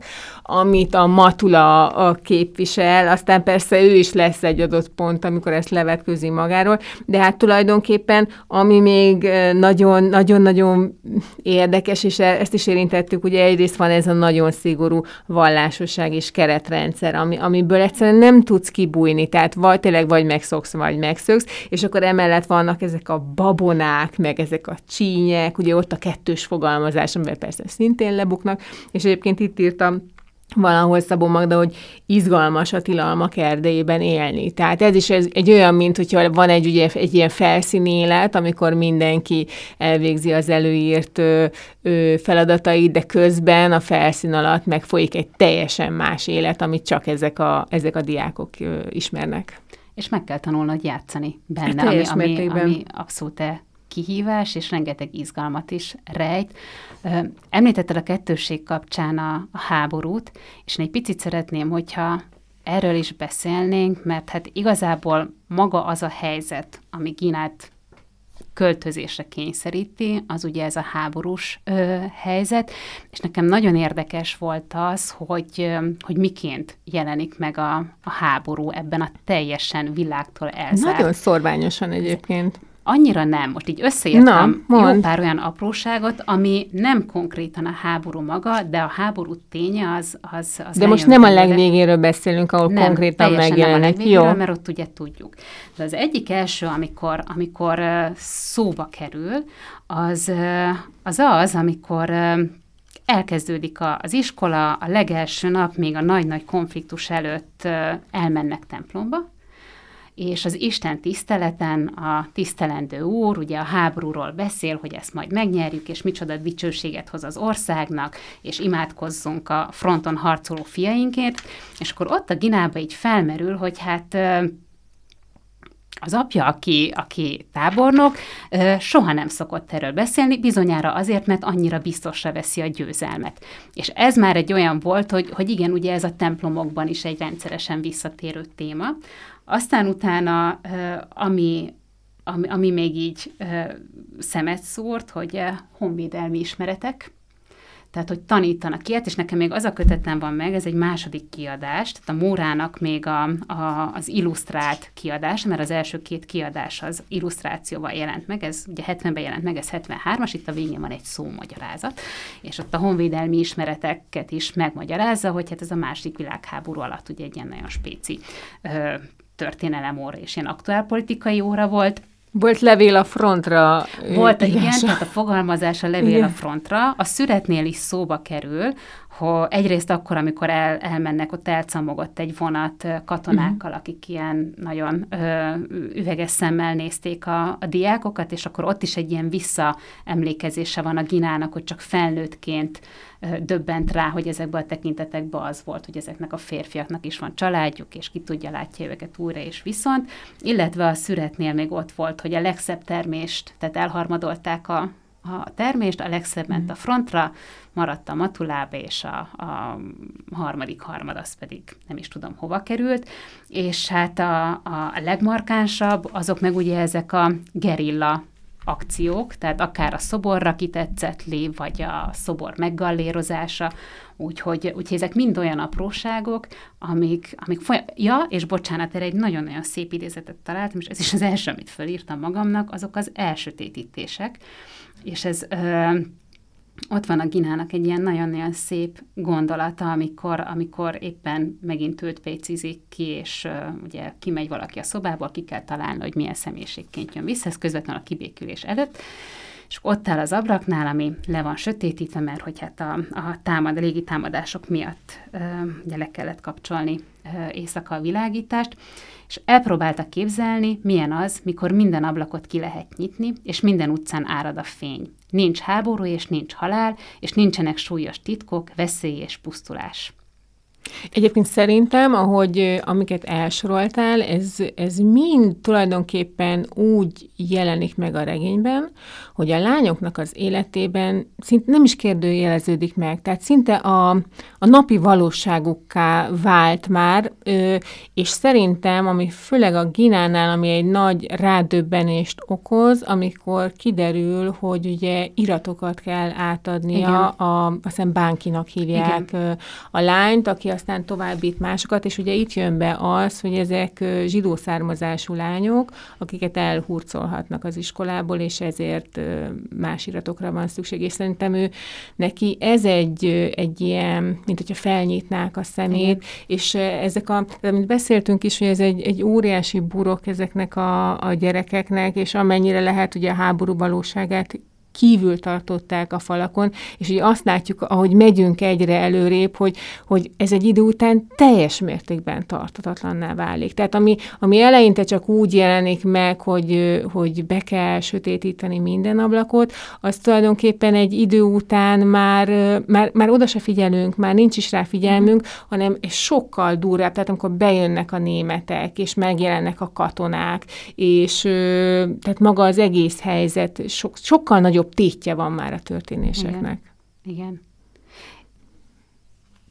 amit a Matula a képvisel, aztán persze ő is lesz egy adott pont, amikor ezt levetközi magáról, de hát tulajdonképpen, ami még nagyon-nagyon érdekes, és e- ezt is érintettük, ugye egyrészt van ez a nagyon szigorú vallásosság és keretrendszer, ami, amiből egyszerűen nem tudsz kibújni, tehát vagy tényleg vagy megszoksz, vagy megszöksz, és akkor emellett vannak ezek a babonák, meg ezek a csínyek, ugye ott a kettős fogalmazás, amivel persze szintén lebuknak, és egyébként itt írtam, valahol Szabó Magda, hogy izgalmas a tilalmak erdejében élni. Tehát ez is egy olyan, mint hogyha van egy, ugye, egy ilyen felszínélet, amikor mindenki elvégzi az előírt ö, ö, feladatait, de közben a felszín alatt megfolyik egy teljesen más élet, amit csak ezek a, ezek a diákok ö, ismernek. És meg kell tanulnod játszani benne, ami, ami, ami abszolút kihívás, és rengeteg izgalmat is rejt. Említetted a kettősség kapcsán a, a háborút, és én egy picit szeretném, hogyha erről is beszélnénk, mert hát igazából maga az a helyzet, ami Ginát költözésre kényszeríti, az ugye ez a háborús ö, helyzet, és nekem nagyon érdekes volt az, hogy, hogy miként jelenik meg a, a háború ebben a teljesen világtól elzárt. Nagyon szorványosan egyébként annyira nem. Most így összeírtam Na, jó pár olyan apróságot, ami nem konkrétan a háború maga, de a háború ténye az... az, az de most nem a legvégéről beszélünk, ahol nem, konkrétan megjelenik. Nem jó. mert ott ugye tudjuk. De az egyik első, amikor, amikor szóba kerül, az az, az amikor elkezdődik az iskola, a legelső nap, még a nagy-nagy konfliktus előtt elmennek templomba, és az Isten tiszteleten a tisztelendő úr ugye a háborúról beszél, hogy ezt majd megnyerjük, és micsoda dicsőséget hoz az országnak, és imádkozzunk a fronton harcoló fiainkért, és akkor ott a Ginába így felmerül, hogy hát az apja, aki, aki tábornok, soha nem szokott erről beszélni, bizonyára azért, mert annyira biztosra veszi a győzelmet. És ez már egy olyan volt, hogy, hogy igen, ugye ez a templomokban is egy rendszeresen visszatérő téma, aztán utána, ami, ami, ami még így szemet szúrt, hogy honvédelmi ismeretek, tehát hogy tanítanak ilyet, és nekem még az a kötetlen van meg, ez egy második kiadás, tehát a Mórának még a, a, az illusztrált kiadás, mert az első két kiadás az illusztrációval jelent meg, ez ugye 70-ben jelent meg, ez 73-as, itt a végén van egy szómagyarázat, és ott a honvédelmi ismereteket is megmagyarázza, hogy hát ez a másik világháború alatt ugye egy ilyen nagyon spéci ö, történelem óra és ilyen aktuálpolitikai óra volt, volt levél a frontra. Volt, igen, tehát a fogalmazás a levél igen. a frontra. A szüretnél is szóba kerül, hogy egyrészt akkor, amikor el, elmennek, ott elcamogott egy vonat katonákkal, uh-huh. akik ilyen nagyon ö, üveges szemmel nézték a, a diákokat, és akkor ott is egy ilyen visszaemlékezése van a Ginának, hogy csak felnőttként ö, döbbent rá, hogy ezekben a tekintetekben az volt, hogy ezeknek a férfiaknak is van családjuk, és ki tudja, látja őket újra és viszont, illetve a szüretnél még ott volt, hogy a legszebb termést, tehát elharmadolták a a termést, a legszebb ment a frontra, maradt a matulába, és a, a harmadik harmad az pedig nem is tudom hova került, és hát a, a legmarkánsabb azok meg ugye ezek a gerilla akciók, tehát akár a szoborra kitetszett lé, vagy a szobor meggallérozása, úgyhogy, úgyhogy ezek mind olyan apróságok, amik, amik folyam... Ja, és bocsánat, erre egy nagyon-nagyon szép idézetet találtam, és ez is az első, amit fölírtam magamnak, azok az elsötétítések, és ez ö, ott van a Ginának egy ilyen nagyon-nagyon szép gondolata, amikor, amikor éppen megint őt pécizik ki, és uh, ugye kimegy valaki a szobából, ki kell találni, hogy milyen személyiségként jön vissza, ez közvetlenül a kibékülés előtt, és ott áll az ablaknál, ami le van sötétítve, mert hogy hát a, a, támad, a légi támadások miatt ö, ugye le kellett kapcsolni ö, éjszaka a világítást, és elpróbáltak képzelni, milyen az, mikor minden ablakot ki lehet nyitni, és minden utcán árad a fény. Nincs háború és nincs halál, és nincsenek súlyos titkok, veszély és pusztulás. Egyébként szerintem, ahogy amiket elsoroltál, ez, ez mind tulajdonképpen úgy jelenik meg a regényben, hogy a lányoknak az életében szinte nem is kérdőjeleződik meg. Tehát szinte a, a napi valóságukká vált már, és szerintem, ami főleg a Ginánál, ami egy nagy rádöbbenést okoz, amikor kiderül, hogy ugye iratokat kell átadnia, Igen. a, azt hiszem Bánkinak hívják Igen. a lányt, aki aztán továbbít másokat, és ugye itt jön be az, hogy ezek zsidó származású lányok, akiket elhurcolhatnak az iskolából, és ezért más iratokra van szükség, és szerintem ő neki ez egy, egy ilyen, mint hogyha felnyitnák a szemét, Igen. és ezek a, amit beszéltünk is, hogy ez egy, egy óriási burok ezeknek a, a gyerekeknek, és amennyire lehet ugye a háború valóságát kívül tartották a falakon, és ugye azt látjuk, ahogy megyünk egyre előrébb, hogy, hogy ez egy idő után teljes mértékben tartatatlanná válik. Tehát ami, ami eleinte csak úgy jelenik meg, hogy, hogy be kell sötétíteni minden ablakot, az tulajdonképpen egy idő után már, már, már oda se figyelünk, már nincs is rá figyelmünk, hanem sokkal durvább, tehát amikor bejönnek a németek, és megjelennek a katonák, és tehát maga az egész helyzet so, sokkal nagyobb nagyobb tétje van már a történéseknek. Igen.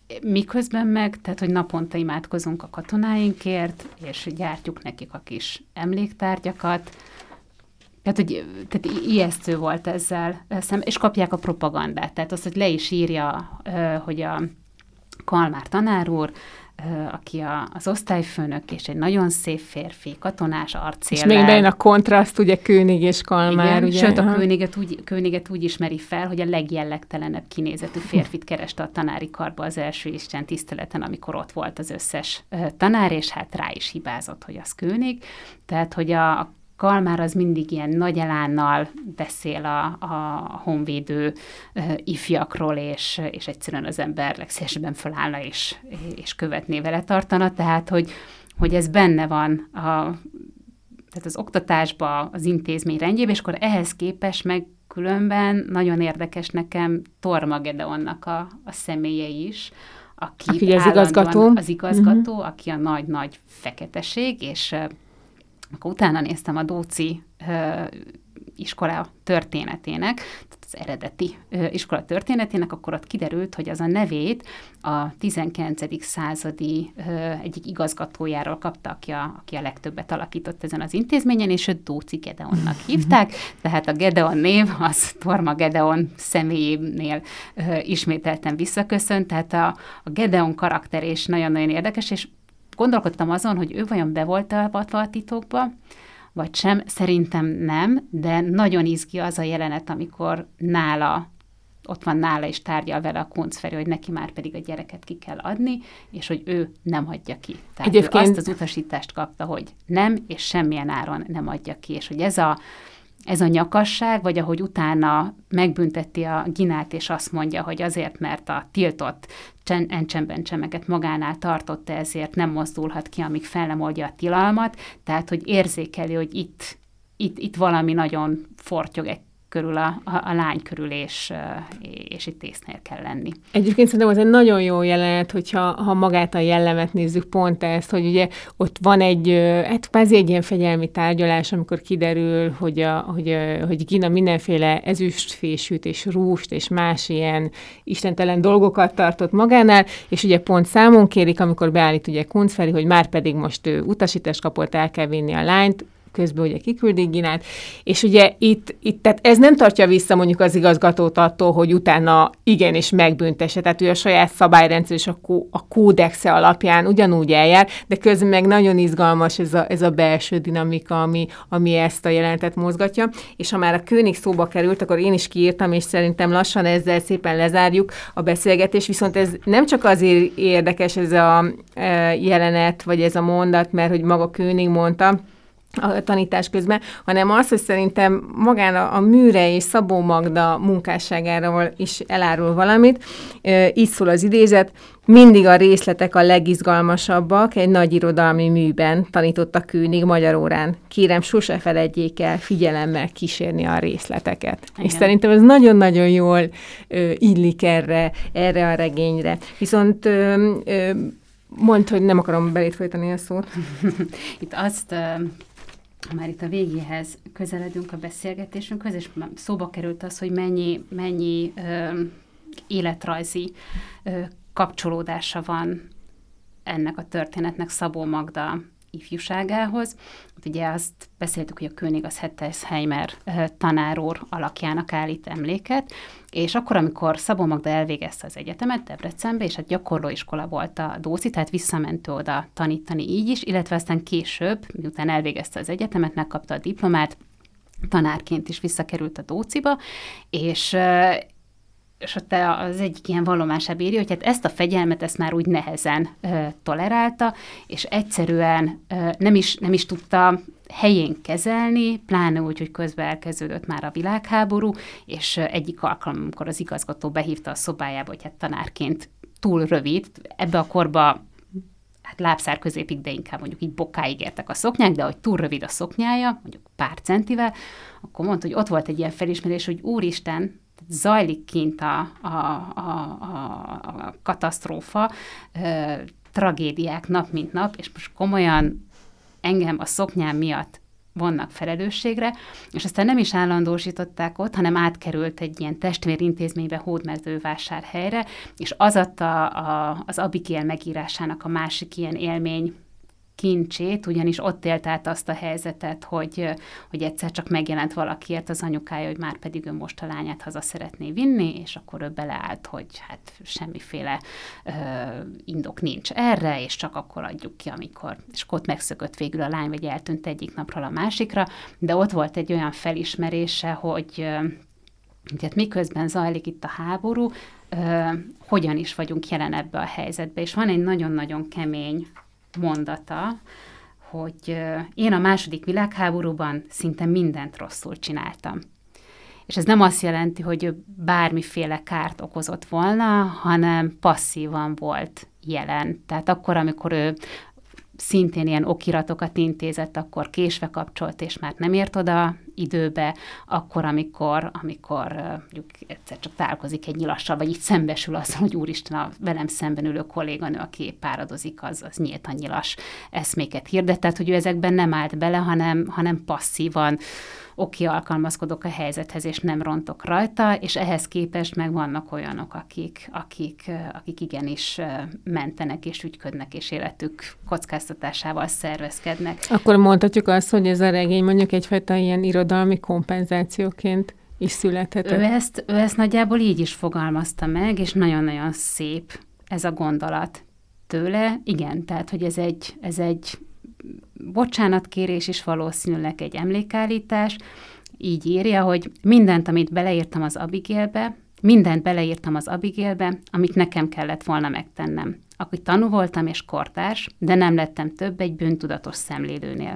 Igen. Miközben meg, tehát, hogy naponta imádkozunk a katonáinkért, és gyártjuk nekik a kis emléktárgyakat, tehát, hogy tehát ijesztő volt ezzel szem, és kapják a propagandát. Tehát az, hogy le is írja, hogy a Kalmár tanár úr aki a, az osztályfőnök, és egy nagyon szép férfi, katonás arcéllel. És még bejön a kontraszt, ugye Kőnig és Kalmár, Igen, ugye? Sőt, a Kőniget úgy, Kőniget úgy ismeri fel, hogy a legjellegtelenebb kinézetű férfit kereste a tanári karba az első Isten tiszteleten, amikor ott volt az összes tanár, és hát rá is hibázott, hogy az Kőnig. Tehát, hogy a, a Kalmár az mindig ilyen nagy elánnal beszél a, a honvédő ifjakról, és, és egyszerűen az ember legszívesebben fölállna és, és követné vele tartana, tehát hogy, hogy ez benne van a, tehát az oktatásba, az intézmény rendjében, és akkor ehhez képest meg különben nagyon érdekes nekem Torma Gedeonnak a, a személye is, aki, aki az igazgató, az igazgató uh-huh. aki a nagy-nagy feketeség, és akkor utána néztem a Dóci iskola történetének, tehát az eredeti ö, iskola történetének, akkor ott kiderült, hogy az a nevét a 19. századi ö, egyik igazgatójáról kapta, aki a, aki a legtöbbet alakított ezen az intézményen, és őt Dóci Gedeonnak hívták, tehát a Gedeon név az Torma Gedeon személyénél ö, ismételten visszaköszönt, tehát a, a Gedeon karakter és nagyon-nagyon érdekes, és gondolkodtam azon, hogy ő vajon be volt avatva a titokba, vagy sem. Szerintem nem, de nagyon izgi az a jelenet, amikor nála ott van nála, és tárgyal vele a Kuncferi, hogy neki már pedig a gyereket ki kell adni, és hogy ő nem adja ki. Tehát Egyébként... ő azt az utasítást kapta, hogy nem, és semmilyen áron nem adja ki, és hogy ez a, ez a nyakasság, vagy ahogy utána megbünteti a Ginát, és azt mondja, hogy azért, mert a tiltott encsemben csemeket magánál tartotta, ezért nem mozdulhat ki, amíg fel nem oldja a tilalmat, tehát, hogy érzékeli, hogy itt, itt, itt valami nagyon fortyog egy körül, a, a, a lány körül, és, és itt észnél kell lenni. Egyébként szerintem az egy nagyon jó jelenet, hogyha ha magát a jellemet nézzük, pont ezt, hogy ugye ott van egy, hát kvázi egy ilyen fegyelmi tárgyalás, amikor kiderül, hogy, a, hogy, hogy Gina mindenféle ezüstfésűt és rúst és más ilyen istentelen dolgokat tartott magánál, és ugye pont számon kérik, amikor beállít ugye Kuncferi, hogy már pedig most ő utasítást kapott, el kell vinni a lányt, közben ugye kiküldik Ginát, és ugye itt, itt, tehát ez nem tartja vissza mondjuk az igazgatót attól, hogy utána igenis megbüntesse, tehát ő a saját szabályrendszer és a, kó, a kódexe alapján ugyanúgy eljár, de közben meg nagyon izgalmas ez a, ez a belső dinamika, ami, ami ezt a jelentet mozgatja, és ha már a König szóba került, akkor én is kiírtam, és szerintem lassan ezzel szépen lezárjuk a beszélgetést, viszont ez nem csak azért érdekes ez a e, jelenet, vagy ez a mondat, mert hogy maga König mondta, a tanítás közben, hanem az, hogy szerintem magán a, Műre és Szabó Magda munkásságáról is elárul valamit. Így szól az idézet, mindig a részletek a legizgalmasabbak, egy nagy irodalmi műben tanított a Kőnig magyar órán. Kérem, sose feledjék el figyelemmel kísérni a részleteket. Igen. És szerintem ez nagyon-nagyon jól ö, illik erre, erre a regényre. Viszont ö, ö, mondd, hogy nem akarom belét folytani a szót. (laughs) Itt azt már itt a végéhez közeledünk a beszélgetésünkhöz, és szóba került az, hogy mennyi, mennyi ö, életrajzi ö, kapcsolódása van ennek a történetnek Szabó Magda ifjúságához. Ugye azt beszéltük, hogy a König az Hettesheimer tanár alakjának állít emléket, és akkor, amikor Szabó Magda elvégezte az egyetemet Debrecenbe, és hát gyakorlóiskola volt a Dóci, tehát visszament oda tanítani így is, illetve aztán később, miután elvégezte az egyetemet, megkapta a diplomát, tanárként is visszakerült a Dóciba, és és ott az egyik ilyen vallomásában írja, hogy hát ezt a fegyelmet ezt már úgy nehezen ö, tolerálta, és egyszerűen ö, nem, is, nem is tudta helyén kezelni, pláne úgy, hogy közben elkezdődött már a világháború, és egyik alkalom, amikor az igazgató behívta a szobájába, hogy hát tanárként túl rövid, ebbe a korba hát lábszár középig, de inkább mondjuk így bokáig értek a szoknyák, de hogy túl rövid a szoknyája, mondjuk pár centivel, akkor mondta, hogy ott volt egy ilyen felismerés, hogy úristen, zajlik kint a, a, a, a, katasztrófa, tragédiák nap mint nap, és most komolyan engem a szoknyám miatt vonnak felelősségre, és aztán nem is állandósították ott, hanem átkerült egy ilyen testvérintézménybe hódmezővásárhelyre, és az adta a, az Abigail megírásának a másik ilyen élmény kincsét, ugyanis ott élt át azt a helyzetet, hogy, hogy egyszer csak megjelent valakiért az anyukája, hogy már pedig ő most a lányát haza szeretné vinni, és akkor ő beleállt, hogy hát semmiféle ö, indok nincs erre, és csak akkor adjuk ki, amikor, és akkor ott megszökött végül a lány, vagy eltűnt egyik napról a másikra, de ott volt egy olyan felismerése, hogy tehát miközben zajlik itt a háború, ö, hogyan is vagyunk jelen ebbe a helyzetbe, és van egy nagyon-nagyon kemény mondata, hogy én a második világháborúban szinte mindent rosszul csináltam. És ez nem azt jelenti, hogy bármiféle kárt okozott volna, hanem passzívan volt jelen. Tehát akkor, amikor ő szintén ilyen okiratokat intézett, akkor késve kapcsolt, és már nem ért oda időbe, akkor, amikor, amikor mondjuk egyszer csak találkozik egy nyilassal, vagy így szembesül azzal, hogy úristen, a velem szemben ülő kolléganő, aki páradozik, az, az nyílt a nyilas eszméket hirdet, tehát hogy ő ezekben nem állt bele, hanem, hanem passzívan oké, alkalmazkodok a helyzethez, és nem rontok rajta, és ehhez képest meg vannak olyanok, akik, akik, akik igenis mentenek és ügyködnek, és életük kockáztatásával szervezkednek. Akkor mondhatjuk azt, hogy ez a regény mondjuk egyfajta ilyen irodalmi kompenzációként is születhetett. Ő ezt, ő ezt nagyjából így is fogalmazta meg, és nagyon-nagyon szép ez a gondolat tőle. Igen, tehát, hogy ez egy, ez egy bocsánatkérés is valószínűleg egy emlékállítás, így írja, hogy mindent, amit beleírtam az Abigélbe, mindent beleírtam az Abigélbe, amit nekem kellett volna megtennem. Aki tanú voltam és kortárs, de nem lettem több egy bűntudatos szemlélőnél.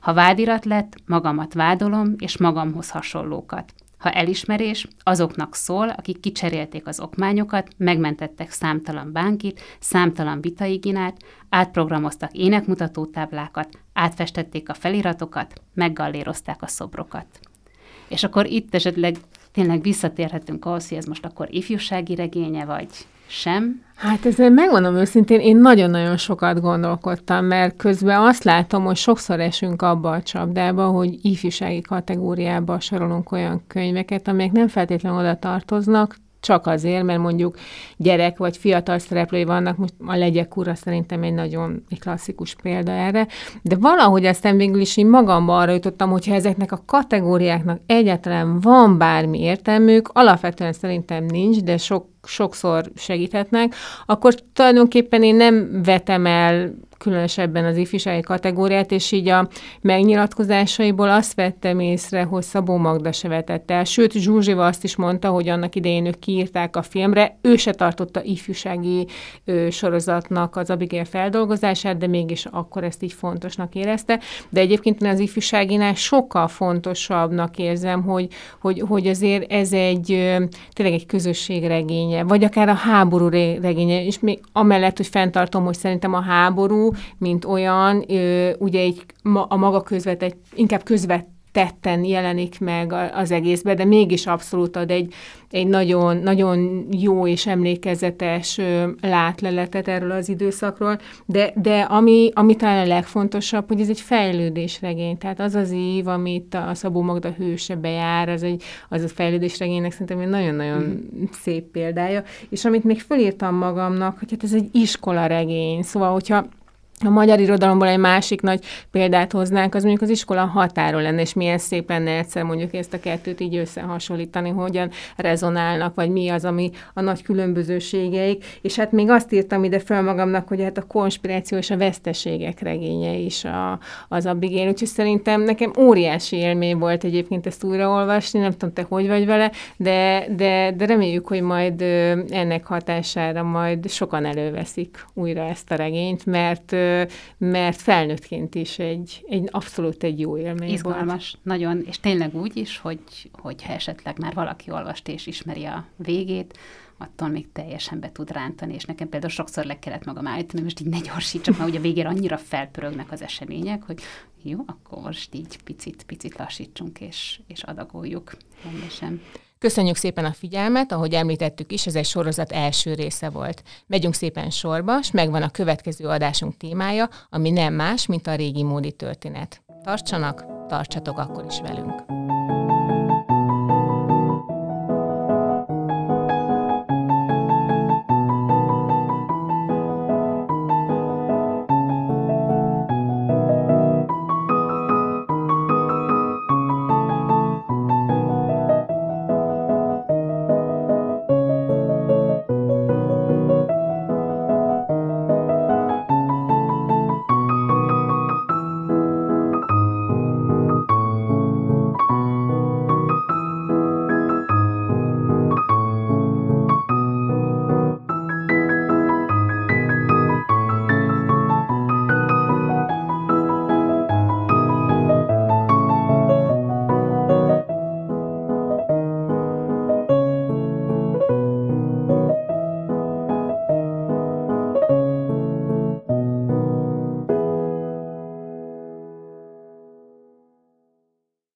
Ha vádirat lett, magamat vádolom, és magamhoz hasonlókat. Ha elismerés, azoknak szól, akik kicserélték az okmányokat, megmentettek számtalan bánkit, számtalan vitaiginát, átprogramoztak énekmutató táblákat, átfestették a feliratokat, meggallérozták a szobrokat. És akkor itt esetleg tényleg visszatérhetünk ahhoz, hogy ez most akkor ifjúsági regénye, vagy sem. Hát ezzel megmondom őszintén, én nagyon-nagyon sokat gondolkodtam, mert közben azt látom, hogy sokszor esünk abba a csapdába, hogy ifjúsági kategóriába sorolunk olyan könyveket, amelyek nem feltétlenül oda tartoznak, csak azért, mert mondjuk gyerek vagy fiatal szereplői vannak, most a Legyek ura szerintem egy nagyon egy klasszikus példa erre, de valahogy aztán végül is én magamba arra jutottam, hogyha ezeknek a kategóriáknak egyáltalán van bármi értelmük, alapvetően szerintem nincs, de sok sokszor segíthetnek, akkor tulajdonképpen én nem vetem el különösebben az ifjúsági kategóriát, és így a megnyilatkozásaiból azt vettem észre, hogy Szabó Magda se vetett el. Sőt, Zsuzsiva azt is mondta, hogy annak idején ők kiírták a filmre, ő se tartotta ifjúsági ö, sorozatnak az Abigail feldolgozását, de mégis akkor ezt így fontosnak érezte. De egyébként én az ifjúságinál sokkal fontosabbnak érzem, hogy, hogy, hogy azért ez egy ö, tényleg egy közösségregénye, vagy akár a háború regénye, és még amellett, hogy fenntartom, hogy szerintem a háború mint olyan, ugye egy, a maga közvetett, inkább közvet tetten jelenik meg az egészben, de mégis abszolút ad egy, egy nagyon, nagyon jó és emlékezetes látleletet erről az időszakról, de, de ami, ami talán a legfontosabb, hogy ez egy fejlődésregény, tehát az az év, amit a Szabó Magda hőse bejár, az, egy, az a fejlődésregénynek szerintem egy nagyon-nagyon mm. szép példája, és amit még fölírtam magamnak, hogy hát ez egy iskola regény, szóval hogyha a magyar irodalomból egy másik nagy példát hoznánk, az mondjuk az iskola határól lenne, és milyen szép lenne egyszer mondjuk ezt a kettőt így összehasonlítani, hogyan rezonálnak, vagy mi az, ami a nagy különbözőségeik. És hát még azt írtam ide fel magamnak, hogy hát a konspiráció és a veszteségek regénye is a, az Abigail, úgyhogy szerintem nekem óriási élmény volt egyébként ezt újraolvasni, nem tudom, te hogy vagy vele, de, de, de reméljük, hogy majd ennek hatására majd sokan előveszik újra ezt a regényt, mert mert felnőttként is egy, egy abszolút egy jó élmény Izgalmas, volt. nagyon, és tényleg úgy is, hogy, hogyha esetleg már valaki olvast és ismeri a végét, attól még teljesen be tud rántani, és nekem például sokszor le kellett magam állítani, most így ne gyorsítsak, mert ugye végére annyira felpörögnek az események, hogy jó, akkor most így picit, picit lassítsunk, és, és adagoljuk rendesen. Köszönjük szépen a figyelmet, ahogy említettük is, ez egy sorozat első része volt. Megyünk szépen sorba, és megvan a következő adásunk témája, ami nem más, mint a régi módi történet. Tartsanak, tartsatok akkor is velünk!